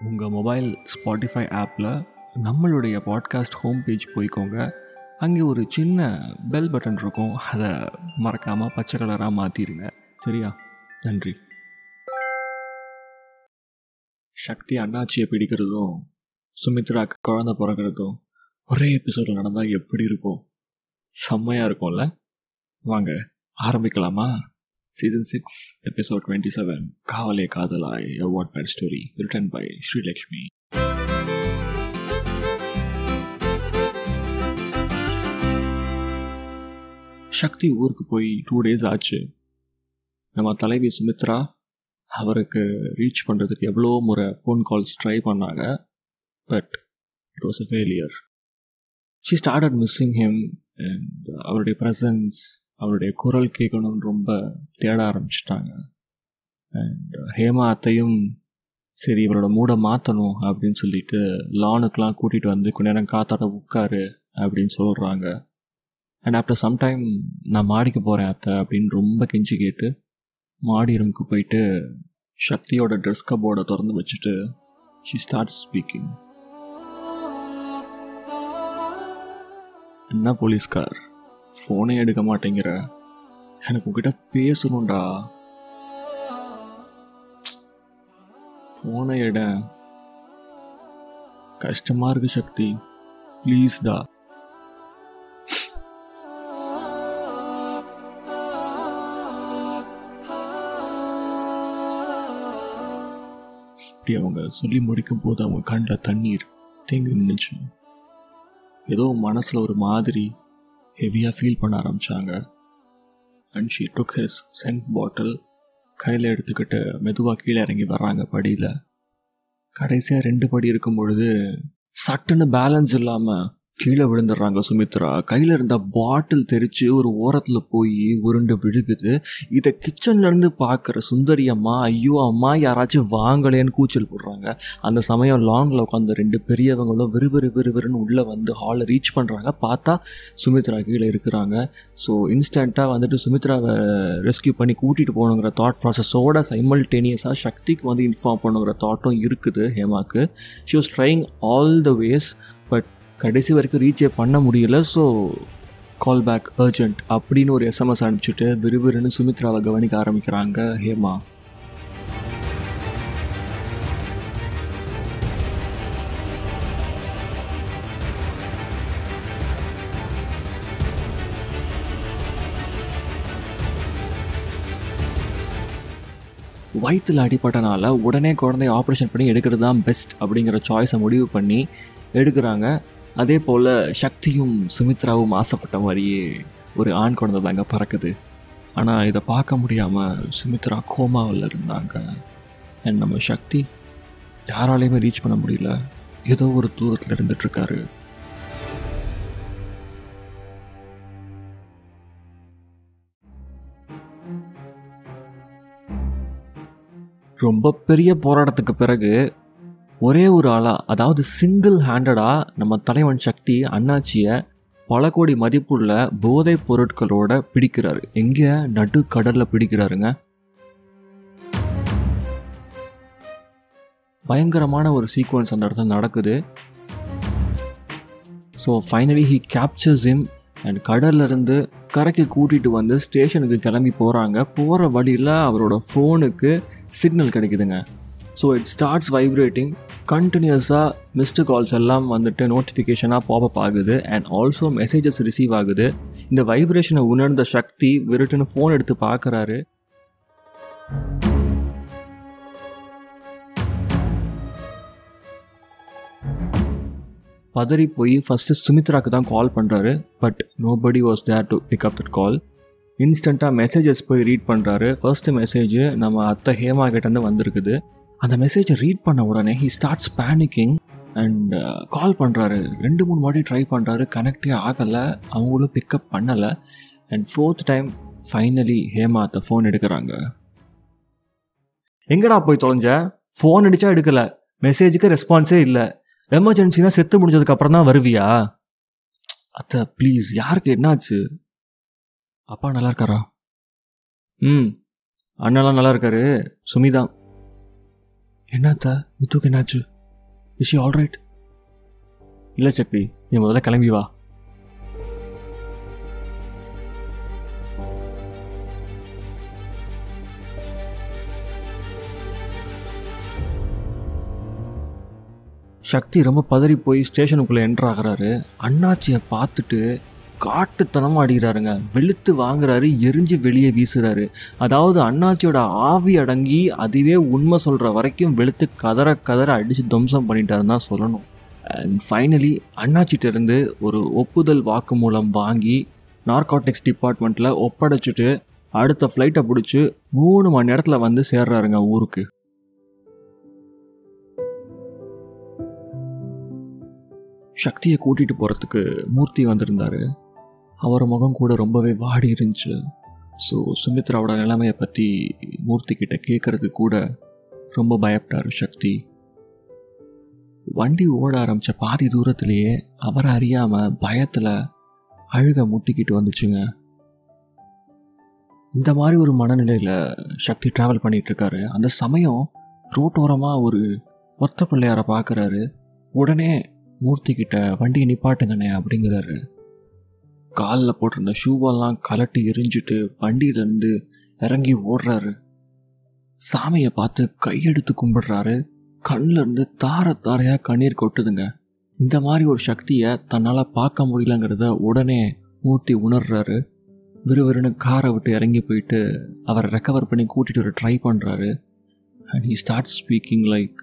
உங்கள் mobile Spotify ஆப்பில் நம்மளுடைய பாட்காஸ்ட் ஹோம் பேஜ் போய்க்கோங்க. அங்கே ஒரு சின்ன பெல் பட்டன் இருக்கும். அதை மறக்காமல் பச்சை கலராக மாற்றிடுங்க சரியா? நன்றி. சக்தி அண்ணாச்சியை பிடிக்கிறதும் சுமித்ராக்கு குழந்த பிறக்கிறதும் ஒரே எபிசோடில் நடந்தால் எப்படி இருக்கும்? செம்மையாக இருக்கும்ல? வாங்க ஆரம்பிக்கலாமா? Season six episode twenty seven காவலே காதலாய் a wattpad story written by Sreelakshmi Sakthi ஊருக்கு போய் டூ டேஸ் ஆச்சு நம்ம தலைவி சுமித்ரா அவருக்கு ரீச் பண்ணுறதுக்கு எவ்வளோ முறை ஃபோன் கால்ஸ் ட்ரை பண்ணாங்க but it was a failure she started missing him and அவருடைய ப்ரெசன்ஸ் அவருடைய குரல் கேட்கணும்னு ரொம்ப தேட ஆரம்பிச்சிட்டாங்க. அண்ட் ஹேமா அத்தையும் சரி இவரோட மூடை மாற்றணும் அப்படின்னு சொல்லிட்டு லானுக்கெலாம் கூட்டிகிட்டு வந்து கொஞ்ச நேரம் காத்தாட உட்காரு அப்படின்னு சொல்கிறாங்க அண்ட் ஆஃப்டர் சம்டைம் நான் மாடிக்கு போகிறேன் அத்தை அப்படின்னு ரொம்ப கெஞ்சி கேட்டு மாடி ரூமுக்கு போயிட்டு சக்தியோட ட்ரெஸ் கபோர்டை திறந்து வச்சுட்டு ஷி ஸ்டார்ட் ஸ்பீக்கிங் என்ன போலீஸ்கார்? ஃபோனே எடுக்க மாட்டேங்கிற. எனக்கு உங்ககிட்ட பேசணும்டா. ஃபோனை எட. கஷ்டமாக இருக்கு சக்தி. ப்ளீஸ்டா இப்படி அவங்க சொல்லி முடிக்கும் போது அவங்க கண்ணில் தண்ணீர் தேங்கி நின்றுச்சு ஏதோ மனசில் ஒரு மாதிரி ஹெவியாக ஃபீல் பண்ண ஆரம்பித்தாங்க and she took his scent bottle கையில் எடுத்துக்கிட்டு மெதுவாக கீழே இறங்கி வர்றாங்க படியில். கடைசியாக ரெண்டு படி இருக்கும் பொழுது சட்டுன்னு பேலன்ஸ் இல்லாமல் கீழே விழுந்துடுறாங்க சுமித்ரா. கையில் இருந்த பாட்டில் தெரித்து ஒரு ஓரத்தில் போய் உருண்டு விழுகுது. இதை கிச்சன்லேருந்து பார்க்குற சுந்தரி அம்மா ஐயோ அம்மா யாராச்சும் வாங்கலேன்னு கூச்சல் போடுறாங்க. அந்த சமயம் லாங்கில் உட்காந்து ரெண்டு பெரியவங்களும் விறுவிறு விறுவிறுன்னு உள்ளே வந்து ஹாலை ரீச் பண்ணுறாங்க பார்த்தா சுமித்ரா கீழே இருக்கிறாங்க. ஸோ இன்ஸ்டண்ட்டாக வந்துட்டு சுமித்ராவை ரெஸ்கியூ பண்ணி கூட்டிகிட்டு போகணுங்கிற தாட் ப்ராசஸோட சைமல்டேனியஸாக சக்திக்கு வந்து இன்ஃபார்ம் பண்ணுங்கிற தாட்டும் இருக்குது ஹேமாக்கு. She was trying all the ways கடைசி வரைக்கும் ரீச்சே பண்ண முடியல ஸோ கால் பேக் அர்ஜென்ட் அப்படின்னு ஒரு எஸ்எம்எஸ் அனுப்பிச்சிட்டு விறுவிறுன்னு சுமித்ராவை கவனிக்க ஆரம்பிக்கிறாங்க ஹேமா. வயிற்றில் அடிப்பட்டனால உடனே குழந்தைய ஆப்ரேஷன் பண்ணி எடுக்கிறது தான் பெஸ்ட் அப்படிங்கிற சாய்ஸை முடிவு பண்ணி எடுக்கிறாங்க. அதே போல் சக்தியும் சுமித்ராவும் ஆசைப்பட்ட மாதிரியே ஒரு ஆண் குழந்தை தாங்க பறக்குது. ஆனால் இதை பார்க்க முடியாமல் சுமித்ரா கோமாவில் இருந்தாங்க. அண்ட் நம்ம சக்தி யாராலையுமே ரீச் பண்ண முடியல. ஏதோ ஒரு தூரத்தில் இருந்துட்டுருக்காரு. ரொம்ப பெரிய போராட்டத்துக்கு பிறகு ஒரே ஒரு ஆளாக அதாவது சிங்கிள் ஹேண்டடாக நம்ம தலைவன் சக்தி அண்ணாச்சியை பல கோடி மதிப்புள்ள போதைப் பொருட்களோட பிடிக்கிறாரு. எங்கே நடு கடலில் பிடிக்கிறாருங்க. பயங்கரமான ஒரு சீக்வன்ஸ் அந்த இடத்துல நடக்குது. So finally he captures him and கடல்லேருந்து கரைக்கு கூட்டிகிட்டு வந்து ஸ்டேஷனுக்கு கிளம்பி போகிறாங்க போகிற வழியில் அவரோட ஃபோனுக்கு சிக்னல் கிடைக்குதுங்க. ஸோ இட் ஸ்டார்ட்ஸ் வைப்ரேட்டிங் கண்டினியூஸாக மிஸ்டு கால்ஸ் எல்லாம் வந்துட்டு நோட்டிஃபிகேஷனாக பாப்அப் ஆகுது. அண்ட் ஆல்சோ மெசேஜஸ் ரிசீவ் ஆகுது. இந்த வைப்ரேஷனை உணர்ந்த சக்தி விருட்டுன்னு ஃபோன் எடுத்து பார்க்குறாரு. பதறி போய் ஃபஸ்ட்டு சுமித்ராக்கு தான் கால் பண்ணுறாரு but nobody was there to pick up that call இன்ஸ்டண்ட்டாக மெசேஜஸ் போய் ரீட் பண்ணுறாரு ஃபர்ஸ்ட் மெசேஜ் நம்ம அத்தை ஹேமா கிட்டேருந்து வந்திருக்குது. அந்த மெசேஜை ரீட் பண்ண உடனே he starts panicking and call பண்ணுறாரு ரெண்டு மூணு வாட்டி ட்ரை பண்ணுறாரு கனெக்டே ஆகலை. அவங்களும் பிக்கப் பண்ணலை. And fourth time finally Hema அத்தை ஃபோன் எடுக்கிறாங்க. எங்கடா போய் தொலைஞ்ச? ஃபோன் அடித்தா எடுக்கலை. மெசேஜுக்கு ரெஸ்பான்ஸே இல்லை. எமர்ஜென்சினா செத்து முடிஞ்சதுக்கப்புறம் தான் வருவியா? அத்தை ப்ளீஸ் யாருக்கு? என்னாச்சு? அப்பா நல்லா இருக்காரா? ம். அண்ணெல்லாம் நல்லா இருக்காரு. சுமிதா. என்னத்த? மித்துக்கு என்னாச்சு? இஸ் ஷி ஆல் ரைட் இல்லை சக்தி நீ முதல்ல கிளம்பி வா. சக்தி ரொம்ப பதறி போய் ஸ்டேஷனுக்குள்ளே என்ட்ரு அண்ணாச்சியை பார்த்துட்டு காட்டுத்தனமாக அடிக்கிறாருங்க. வெளுத்து வாங்குறாரு எரிஞ்சு வெளியே வீசுறாரு. அதாவது அண்ணாச்சியோட ஆவி அடங்கி அதுவே உண்மை சொல்கிற வரைக்கும் வெளுத்து கதற கதற அடித்து துவம்சம் பண்ணிட்டாருன்னு தான் சொல்லணும். அண்ட் ஃபைனலி அண்ணாச்சிட்டேருந்து ஒரு ஒப்புதல் வாக்குமூலம் வாங்கி நார்காட்டிக்ஸ் டிபார்ட்மெண்ட்டில் ஒப்படைச்சிட்டு அடுத்த ஃப்ளைட்டை பிடிச்சி மூணு மணி நேரத்தில் வந்து சேர்றாருங்க ஊருக்கு. சக்தியை கூட்டிகிட்டு போகிறதுக்கு மூர்த்தி வந்திருந்தாரு. அவர் முகம் கூட ரொம்பவே வாடி இருந்துச்சு. ஸோ சுமித்ராவோட நிலைமையை பற்றி மூர்த்தி கிட்ட கூட ரொம்ப பயப்பட்டார் சக்தி. வண்டி ஓட ஆரம்பித்த பாதி தூரத்திலேயே அவரை அறியாமல் பயத்தில் அழுக முட்டிக்கிட்டு வந்துச்சுங்க. இந்த மாதிரி ஒரு மனநிலையில் சக்தி ட்ராவல் பண்ணிகிட்ருக்காரு அந்த சமயம் ரோட்டோரமாக ஒரு ஒத்த பிள்ளையாரை பார்க்குறாரு உடனே மூர்த்தி கிட்ட வண்டியை நிப்பாட்டுங்கண்ணே அப்படிங்கிறாரு. காலில் போட்டிருந்த ஷூவெல்லாம் கலட்டி எரிஞ்சிட்டு வண்டியிலேருந்து இறங்கி ஓடுறாரு. சாமியை பார்த்து கையெடுத்து கும்பிடுறாரு. கண்ணிலிருந்து தார தாரையாக கண்ணீர் கொட்டுதுங்க. இந்த மாதிரி ஒரு சக்தியை தன்னால் பார்க்க முடியலங்கிறத உடனே மூர்த்தி உணர்றாரு. விறுவிறுன்னு காரை விட்டு இறங்கி போயிட்டு அவரை ரெக்கவர் பண்ணி கூட்டிகிட்டு வர ட்ரை பண்ணுறாரு and he start speaking like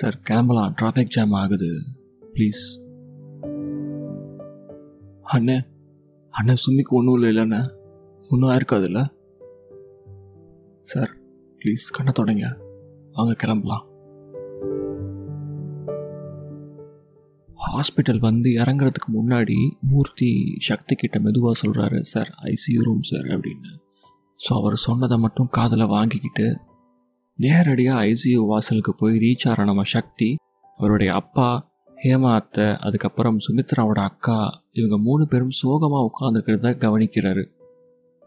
sir கிளம்பலாம் டிராஃபிக் ஜாம் ஆகுது. ப்ளீஸ் அண்ணே அண்ணன் சுமிக்கு ஒன்றும் இல்லை இல்லைண்ணே. ஒன்றும் ஆயிருக்காதுல்ல? சார் ப்ளீஸ் கண்ணை தொடங்க. வாங்க கிளம்பலாம். ஹாஸ்பிட்டல் வந்து இறங்குறதுக்கு முன்னாடி மூர்த்தி சக்தி கிட்ட மெதுவாக சொல்கிறாரு சார் ஐசியூ ரூம் சார் அப்படின்னு. ஸோ அவர் சொன்னதை மட்டும் காதில் வாங்கிக்கிட்டு நேரடியாக ஐசியூ வாசலுக்கு போய் ரீச் ஆகிற நம்ம சக்தி அவருடைய அப்பா ஹேமா அத்தை அதுக்கப்புறம் சுமித்ராவோட அக்கா இவங்க மூணு பேரும் சோகமாக உட்காந்துருக்கிறத கவனிக்கிறாரு.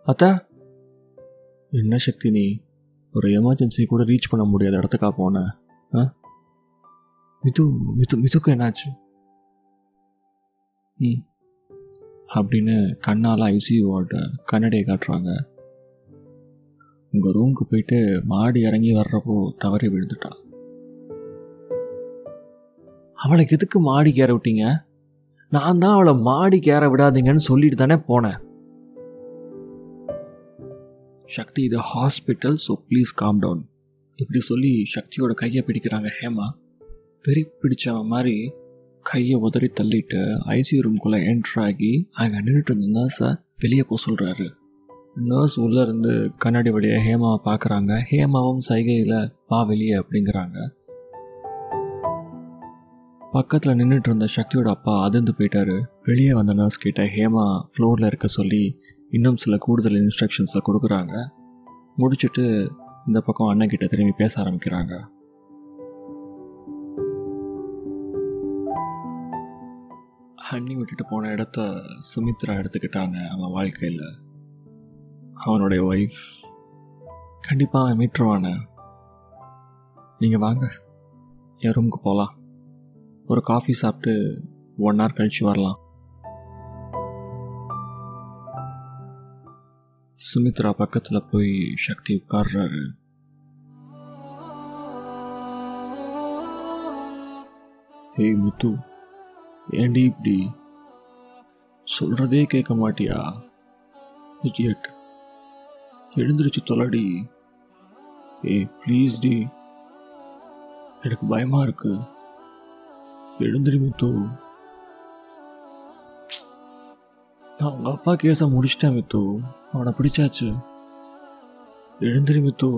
அத்தா! என்ன சக்தி நீ? ஒரு எமர்ஜென்சி கூட ரீச் பண்ண முடியாத இடத்துக்கா போன? ஆ? மிது மிது மிதுக்கு என்னாச்சு? ம். அப்படின்னு கண்ணால் ஐசியூ வார்ட கண்ணடியை காட்டுறாங்க. உங்கள் ரூமுக்கு போயிட்டு மாடி இறங்கி வர்றப்போ தவறி விழுந்துட்டா. அவளை எதுக்கு மாடி ஏற விட்டீங்க? நான் தான் அவளை மாடி கேற விடாதீங்கன்னு சொல்லிட்டு தானே போனேன். சக்தி இது hospital so please calm down இப்படி சொல்லி சக்தியோட கையை பிடிக்கிறாங்க ஹேமா. வெறி பிடிச்சவன் மாதிரி கையை உதறி தள்ளிட்டு ஐசியூ ரூம்குள்ளே என்ட்ராகி அங்கே நின்றுட்டு இருந்த நர்ஸை வெளியே போக சொல்கிறாரு நர்ஸ் உள்ளே இருந்து கண்ணாடி வழியாக ஹேமாவை பார்க்குறாங்க. ஹேமாவும் சைகையில் பா வெளியே அப்படிங்கிறாங்க. பக்கத்தில் நின்றுட்டு இருந்த சக்தியோட அப்பா அதிர்ந்து போயிட்டாரு. வெளியே வந்த நர்ஸ் கிட்ட ஹேமா ஃப்ளோரில் இருக்க சொல்லி இன்னும் சில கூடுதல் இன்ஸ்ட்ரக்ஷன்ஸை கொடுக்குறாங்க. முடிச்சுட்டு இந்த பக்கம் அண்ணன் கிட்ட திரும்பி பேச ஆரம்பிக்கிறாங்க. அண்ணி விட்டுட்டு போன இடத்த சுமித்ரா எடுத்துக்கிட்டாங்க அவன் வாழ்க்கையில். அவனுடைய ஒய்ஃப் கண்டிப்பாக அவன் மீட்டுருவானே. நீங்கள் வாங்க. என் ரூமுக்கு போகலாம் ஒரு காஃபி சாப்பிட்டு ஒன் ஹவர் கழித்து வரலாம். சுமித்ரா பக்கத்தில் போய் சக்தி உட்கார்றாரு. ஏய் முத்து ஏண்டி இப்படி? சொல்கிறதே கேட்க மாட்டியா? இடியட் எழுந்திருச்சு தொலடி. ஏய் ப்ளீஸ் டி. எனக்கு பயமாக இருக்குது எழுந்திரி முத்து நான் உங்க அப்பா கேஸை முடிச்சிட்டேன் மித்து. அவனை பிடிச்சாச்சு. எழுந்திரி மித்து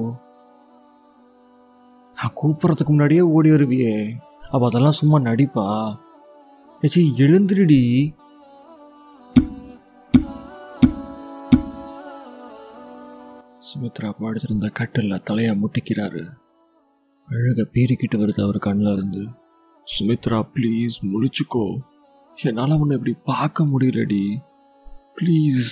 நான் கூப்பிட்றதுக்கு முன்னாடியே ஓடி வருவியே. அப்போ அதெல்லாம் சும்மா நடிப்பா? ஏச்சி எழுந்திரிடி சுமித்ரா படுத்திருந்த கட்டில் தலையை முட்டிக்கிறாரு. அழக பீறிக்கிட்டு வருது அவர் கண்ணில் இருந்து சுமித்ரா ப்ளீஸ் முழிச்சுக்கோ. என்னால் உன்னை இப்படி பார்க்க முடியலடி. ப்ளீஸ்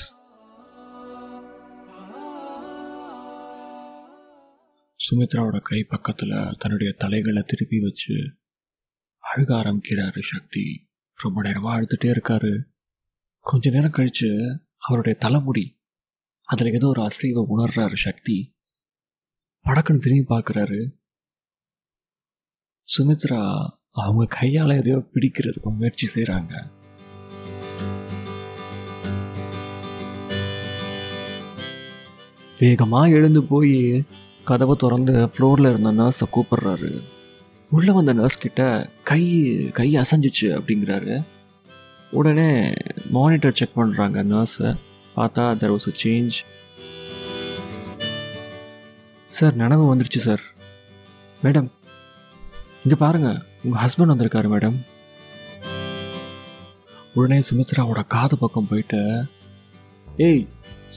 சுமித்ராவோட கை பக்கத்தில் தன்னுடைய தலைகளை திருப்பி வச்சு அழுக ஆரம்பிக்கிறாரு சக்தி. ரொம்ப நேரமாக அழுதுகிட்டே இருக்காரு. கொஞ்ச நேரம் கழித்து அவருடைய தலைமுடி அதில் ஏதோ ஒரு அசைவை உணர்றாரு சக்தி. படக்குன்னு திரும்பி பார்க்குறாரு. சுமித்ரா அவங்க கையால் எதையோ பிடிக்கிறதுக்கு முயற்சி செய்கிறாங்க வேகமாக எழுந்து போய் கதவை திறந்து ஃப்ளோரில் இருந்த நர்ஸை கூப்பிடுறாரு. உள்ளே வந்த நர்ஸ் கிட்ட கை கை அசைஞ்சிச்சு அப்படிங்கிறாரு. உடனே மானிட்டர் செக் பண்ணுறாங்க நர்ஸை பார்த்தா there was a change sir நினைவு வந்துருச்சு சார் மேடம் இங்கே பாருங்கள் உங்கள் ஹஸ்பண்ட் வந்திருக்காரு மேடம் உடனே சுமித்ராவோட காது பக்கம் போயிட்டு ஏய்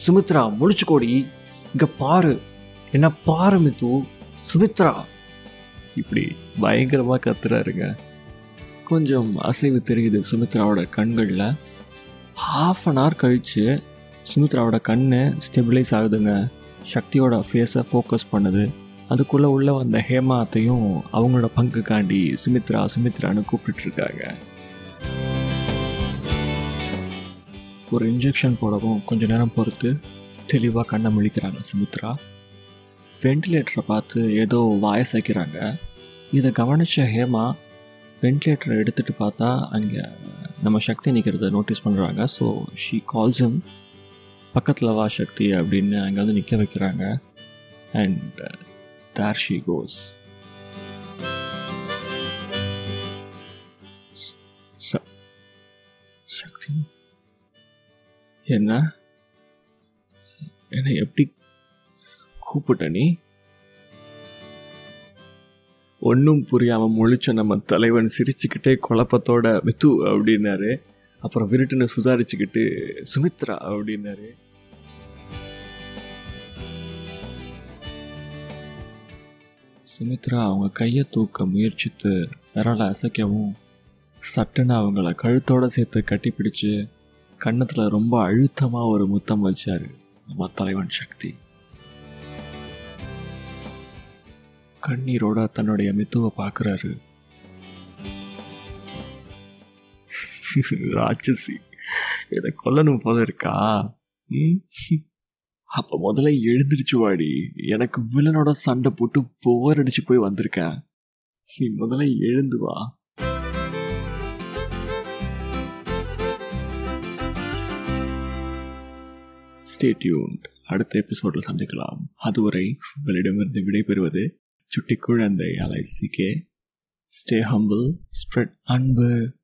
சுமித்ரா முழிச்சுக்கோடி. இங்கே பாரு. என்ன பாரு மித்து. சுமித்ரா. இப்படி பயங்கரமாக கத்துறாருங்க. கொஞ்சம் அசைவு தெரியுது சுமித்ராவோட கண்களில். ஹாஃப் அன் ஹவர் கழித்து சுமித்ராவோட கண் ஸ்டெபிளைஸ் ஆகுதுங்க. சக்தியோட ஃபேஸை ஃபோக்கஸ் பண்ணுது. அதுக்குள்ளே உள்ளே வந்த ஹேமாத்தையும் அவங்களோட பங்குக்காண்டி சுமித்ரா சுமித்ரான்னு கூப்பிட்டுருக்காங்க ஒரு இன்ஜெக்ஷன் போடவும் கொஞ்ச நேரம் பொறுத்து தெளிவாக கண்ணை முழிக்கிறாங்க சுமித்ரா. வெண்டிலேட்டரை பார்த்து ஏதோ வாயசைக்கிறாங்க. இதை கவனித்த ஹேமா வெண்டிலேட்டரை எடுத்துகிட்டு பார்த்தா அங்கே நம்ம சக்தி நிற்கிறத நோட்டீஸ் பண்ணுறாங்க ஸோ ஷீ கால்ஸும் பக்கத்தில் வா சக்தி அப்படின்னு அங்கே வந்து நிற்க வைக்கிறாங்க. அண்ட் தேர் ஷீ கோஸ் சக்தி என்ன என்னை எப்படி கூப்பிட்ட நீ ஒன்றும் புரியாமல் முழிச்ச நம்ம தலைவன் சிரிச்சுக்கிட்டே குழப்பத்தோட மித்து அப்படின்னாரு அப்புறம் விருட்டுன்னு சுதாரிச்சுக்கிட்டு சுமித்ரா அப்படின்னாரு சுமித்ரா அவங்க கையை தூக்க முயற்சித்து விரலை அசைக்கவும் சட்டுன்னு அவங்கள கழுத்தோட சேர்த்து கட்டிப்பிடிச்சு கன்னத்தில் ரொம்ப அழுத்தமாக ஒரு முத்தம் வச்சார் நம்ம தலைவன் சக்தி கண்ணீரோட தன்னுடைய மித்துவை பார்க்குறாரு ராட்சசி இதை கொல்லணும் போல இருக்கா ம்? அப்போ முதல்ல எழுந்திருச்சு வாடி. எனக்கு வில்லனோட சண்டை போட்டு போர் அடிச்சு போய் வந்திருக்கேன். நீ முதல்ல எழுந்து வா. ஸ்டே டியூன்ட் அடுத்த எபிசோடில் சந்திக்கலாம். அதுவரை உங்களிடமிருந்து விடைபெறுவது சுட்டி குழந்தை அலைசிகே ஸ்டே ஹம்பிள் ஸ்ப்ரெட் அன்பு.